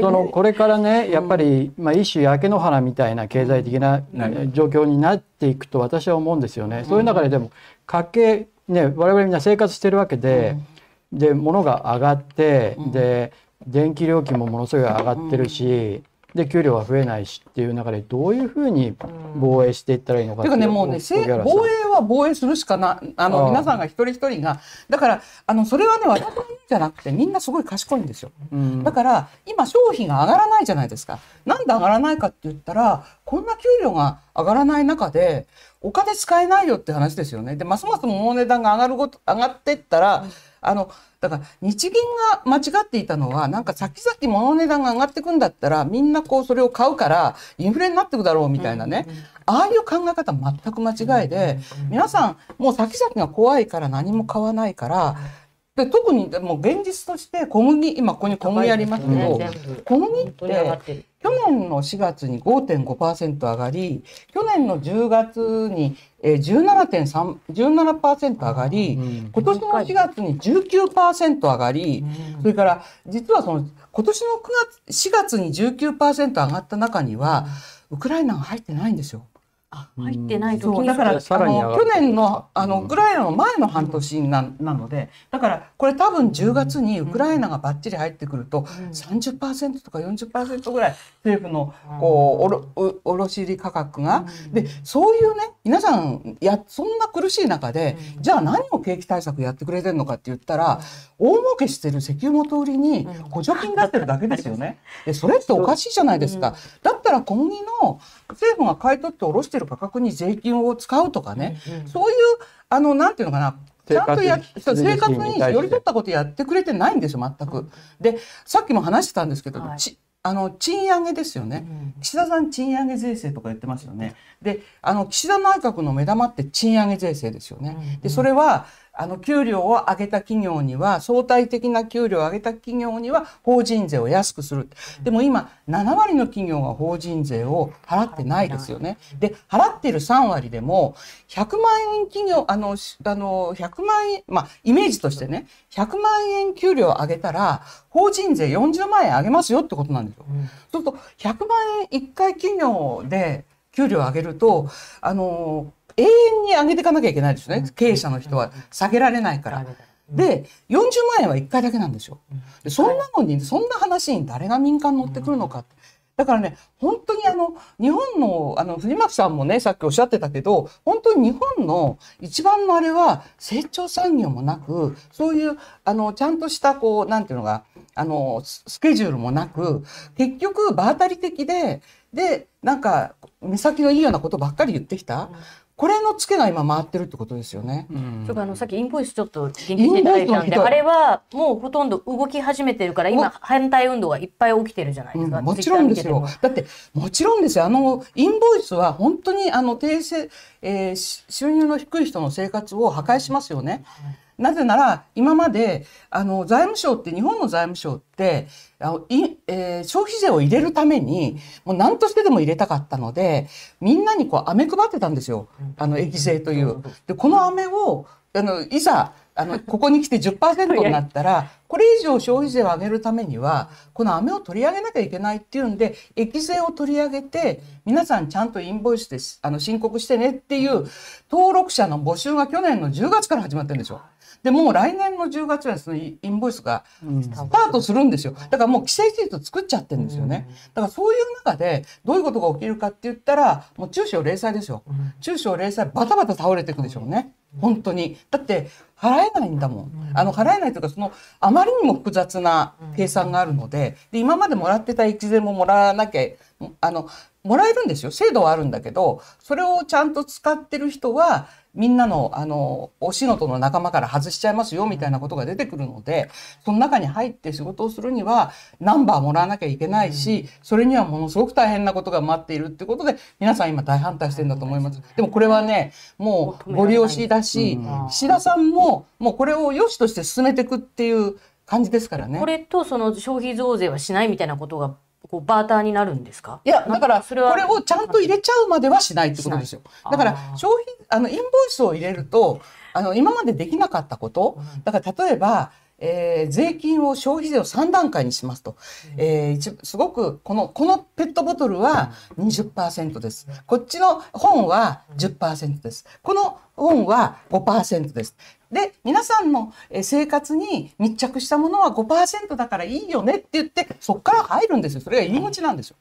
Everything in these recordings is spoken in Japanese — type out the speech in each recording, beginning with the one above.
そのこれからねやっぱり、まあ、一種焼け野原みたいな経済的な状況になっていくと私は思うんですよね。そういう中ででも家計ね我々みんな生活してるわけで、で物が上がって、で電気料金もものすごい上がってるし、で給料は増えないしっていう中でどういうふうに防衛していったらいいのかっていうかねもうね防衛は防衛するしかなあの皆さんが一人一人が。だからあのそれはね私のじゃなくてみんなすごい賢いんですよ、うん、だから今消費が上がらないじゃないですか。なんで上がらないかって言ったらこんな給料が上がらない中でお金使えないよって話ですよね。でますます物の値段が上がること上がってったら、うん。あのだから日銀が間違っていたのはなんか先々物の値段が上がってくんだったらみんなこうそれを買うからインフレになってくだろうみたいなね、ああいう考え方全く間違いで、皆さんもう先々が怖いから何も買わないから。で特にもう現実として小麦今ここに小麦ありますけど、小麦って去年の4月に5.5%上がり去年の10月にえー、17.3、17%上がり、うん、今年の4月に19%上がり、うん、それから実はその今年の9月、4月に19%上がった中には、ウクライナが入ってないんですよ。あ入ってない時にだからあの去年のあのウクライナの前の半年ななのでだからこれ多分10月にウクライナがばっちり入ってくると30%とか40%ぐらい政府のこう卸売価格が。でそういうね皆さんやそんな苦しい中でじゃあ何を景気対策やってくれてるのかって言ったら大儲けしてる石油元売りに補助金出してるだけですよね。でそれっておかしいじゃないですか。だったら小麦の政府が買い取って卸してる価格に税金を使うとかね、うんうん、そういうあのなんていうのかなちゃんとや生活に寄り取ったことやってくれてないんですよ全く。でさっきも話してたんですけど、はい、あの賃上げですよね、岸田さん賃上げ税制とか言ってますよね。であの岸田内閣の目玉って賃上げ税制ですよね。でそれはあの、給料を上げた企業には、相対的な給料を上げた企業には、法人税を安くする。でも今、7割の企業が法人税を払ってないですよね。で、払っている3割でも、100万円企業、あの、あの、100万円、まあ、イメージとしてね、100万円給料を上げたら、法人税40万円上げますよってことなんですよ。そうすると、100万円1回企業で給料を上げると、あの、永遠に上げていかなきゃいけないですよね。経営者の人は下げられないから。で、40万円は1回だけなんですよ。でそんなのに、そんな話に誰が民間乗ってくるのか。だからね、本当にあの、日本の、あの、藤巻さんもね、さっきおっしゃってたけど、本当に日本の一番のあれは、成長産業もなく、そういう、あの、ちゃんとした、こう、なんていうのが、あの、スケジュールもなく、結局、場当たり的で、で、なんか、目先のいいようなことばっかり言ってきた。これのツケが今回ってるってことですよね。うん、あのさっきインボイスちょっと研究していただいたんで、あれはもうほとんど動き始めてるから今反対運動がいっぱい起きてるじゃないですか。うん、もちろんですよ。だってもちろんですよ。あのインボイスは本当にあの低せ、えー、収入の低い人の生活を破壊しますよね。はいなぜなら、今まで、あの、財務省って、日本の財務省って、あのいえー、消費税を入れるために、もう何としてでも入れたかったので、みんなにこう、飴配ってたんですよ。あの、益税という。で、この飴を、あの、いざ、あの、ここに来て10%になったら、これ以上消費税を上げるためには、この飴を取り上げなきゃいけないっていうんで、益税を取り上げて、皆さんちゃんとインボイスであの申告してねっていう登録者の募集が去年の10月から始まってるんですよ。で、もう来年の10月はそのインボイスがスタートするんですよ。だからもう規制シート作っちゃってるんですよね。だからそういう中でどういうことが起きるかって言ったら、もう中小零細ですよ。中小零細バタバタ倒れていくでしょうね。本当に。だって、払えないんだもん。あの、払えないというか、その、あまりにも複雑な計算があるので、で、今までもらってた益税ももらわなきゃ、あの、もらえるんですよ。制度はあるんだけど、それをちゃんと使ってる人は、みんなの、あの、お仕事の仲間から外しちゃいますよ、みたいなことが出てくるので、その中に入って仕事をするには、ナンバーもらわなきゃいけないし、それにはものすごく大変なことが待っているってことで、皆さん今大反対してるんだと思います。でもこれはね、もうご利用しだし、岸田さんも、もうこれを良しとして進めていくっていう感じですからね。これとその消費増税はしないみたいなことがこうバーターになるんですか？いや、だから、これをちゃんと入れちゃうまではしないってことですよ。だから、消費、あの、インボイスを入れると、あの、今までできなかったこと、だから、例えば、えー税金を消費税を3段階にしますと、えー一すごくこのこのペットボトルは20%です。こっちの本は10%です。この本は5%ですで皆さんのえー生活に密着したものは5%だからいいよねって言ってそこから入るんですよそれが入り口なんですよ。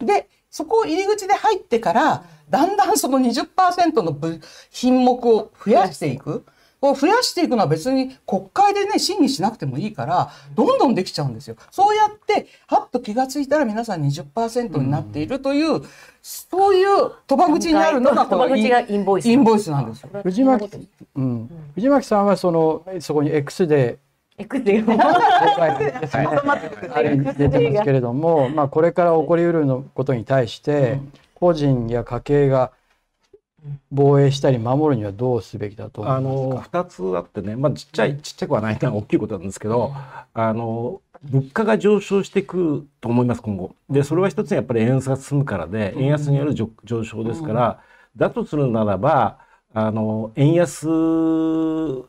でそこを入り口で入ってからだんだんその20%の部品目を増やしていく。こう増やしていくのは別に国会でね審議しなくてもいいからどんどんできちゃうんですよ。そうやってはっと気がついたら皆さん20%になっているという、そういう賭場口になるのがこのインボイスインボイスなんですよ。藤巻、うん、藤巻さんはそのそこに X でエクセル公開ですねあれに出てますけれども、まあ、これから起こりうるのことに対して、個人や家計が防衛したり守るにはどうすべきだと思あの2つあってね、まあ、ちっちゃいちっちゃくはない大きいことなんですけど、あの物価が上昇していくと思います今後。でそれは一つにやっぱり円安が進むからで円安による上上昇ですから、だとするならばあの円安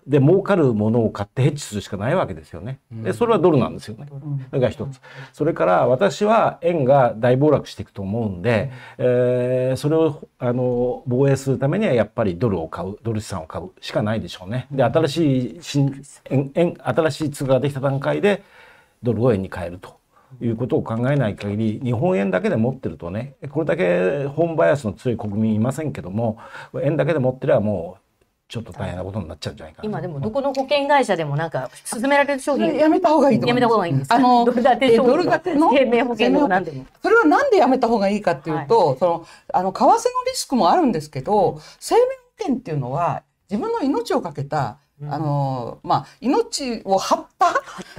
で儲かるものを買ってヘッジするしかないわけですよね。でそれはドルなんですよね。それが一つ。それから私は円が大暴落していくと思うんで、えーそれをあの防衛するためにはやっぱりドルを買うドル資産を買うしかないでしょうね。で新しい新円円新しい通貨ができた段階でドルを円に変えると。いうことを考えない限り日本円だけで持ってるとねこれだけ本バイアスの強い国民いませんけども円だけで持ってればもうちょっと大変なことになっちゃうんじゃないかな。今でもどこの保険会社でもなんか勧められる商品やめた方がいいと思やめいます。た方がいいんですあのドル建てえ商品。ドル建ての？生命保険でも何でも。それはなんでやめた方がいいかっていうと、そのあの為替のリスクもあるんですけど、生命保険っていうのは自分の命をかけた、あのまあ命を張った。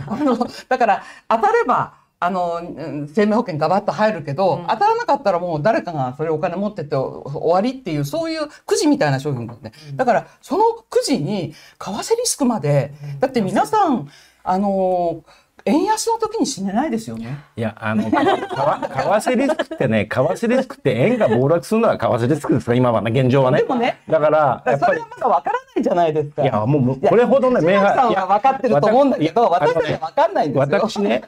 あのだから当たれば。あのうん生命保険ガバッと入るけど、当たらなかったらもう誰かがそれお金持ってって終わりっていうそういうくじみたいな商品ですね、だからそのくじに為替リスクまで、だって皆さんあの円安の時に死ねないですよね。いや、あの、かわ為替リスクってね、為替リスクって円が暴落するのは為替リスクですから、今はね、現状はね。でもねだから、やっぱりそれは、まだわからないじゃないですか。いや、もう、これほどね、明さんは分かってると思うんだけど、私たちは分かんないんですよ。私ね、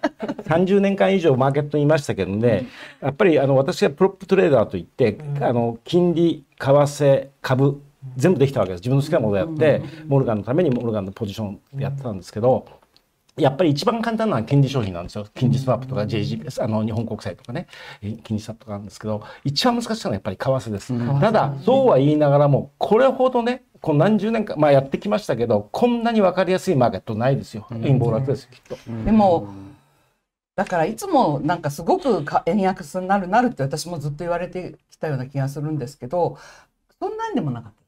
30年間以上マーケットにいましたけどね、やっぱりあの私がプロップトレーダーといって、あの金利、為替、株、全部できたわけです。自分の好きなものをやって、モルガンのためにモルガンのポジションやってたんですけど、やっぱり一番簡単なのは金利商品なんですよ。金利スワップとか JGBS、あの日本国債とかね、え金利スワップとかなんですけど、一番難しいのはやっぱり為替です。ただ、そうは言いながらも、これほどね、こう何十年間、まあやってきましたけど、こんなに分かりやすいマーケットないですよ。円暴落ですよ、きっと。でも、だからいつもなんかすごくか円安になるなるって私もずっと言われてきたような気がするんですけど、そんなんでもなかった。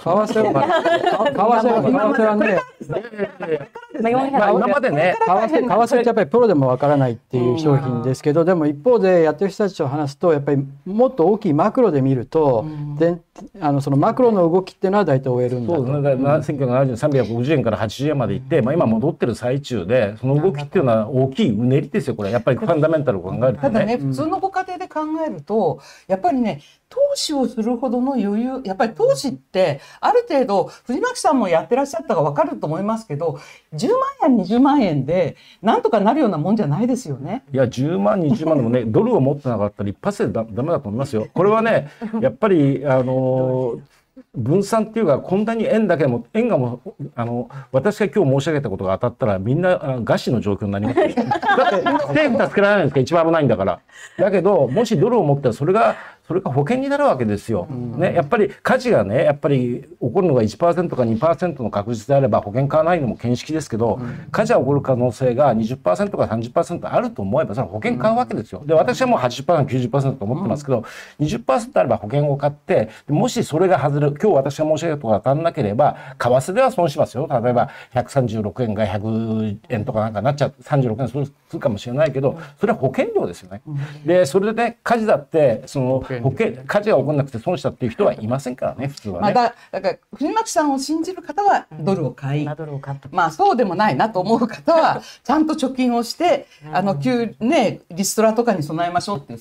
為替は 為替は為替はねまあ今までね、為替為替ってやっぱりプロでもわからないっていう商品ですけど、でも一方でやってる人たちと話すとやっぱりもっと大きいマクロで見ると、であのそのマクロの動きっていうのは大体終えるんだとそうですね。だから1970年350円から80円まで行って、まあ今戻ってる最中で、その動きっていうのは大きいうねりですよ、これ。やっぱりファンダメンタルを考えるとただね、ね。普通のご家庭で考えると、やっぱりね、投資をするほどの余裕、やっぱり投資って、ある程度、藤巻さんもやってらっしゃったかわかると思いますけど、10万円、20万円で、なんとかなるようなもんじゃないですよね。いや、10万、20万でもね、ドルを持ってなかったら一発でだダメだと思いますよ。これはね、やっぱり、あの分散っていうか、こんなに円だけでも、円がも、あの、私が今日申し上げたことが当たったら、みんな餓死の状況になります。だって、政府助けられないんですか、一番危ないんだから。だけど、もしドルを持ったら、それが、それが保険になるわけですよ。ね、やっぱり火事がね、やっぱり起こるのが1%か2%の確率であれば保険買わないのも見識ですけど、火事が起こる可能性が20%か30%あると思えば、それは保険買うわけですよ。で、私はもう80%、90%と思ってますけど、20%あれば保険を買って、もしそれが外れる、今日私が申し上げたことが当たらなければ、為替では損しますよ。例えば136円が100円とかなんかなっちゃう、36円するするかもしれないけど、それは保険料ですよね。で、それでね、火事だって、その保険、火事が起こらなくて損したっていう人はいませんからね、普通はね。まあ、だだから、藤巻さんを信じる方はドルを買い、ドルを買っと。くまあそうでもないなと思う方は、ちゃんと貯金をして、あの、給、ね、リストラとかに備えましょうっていう、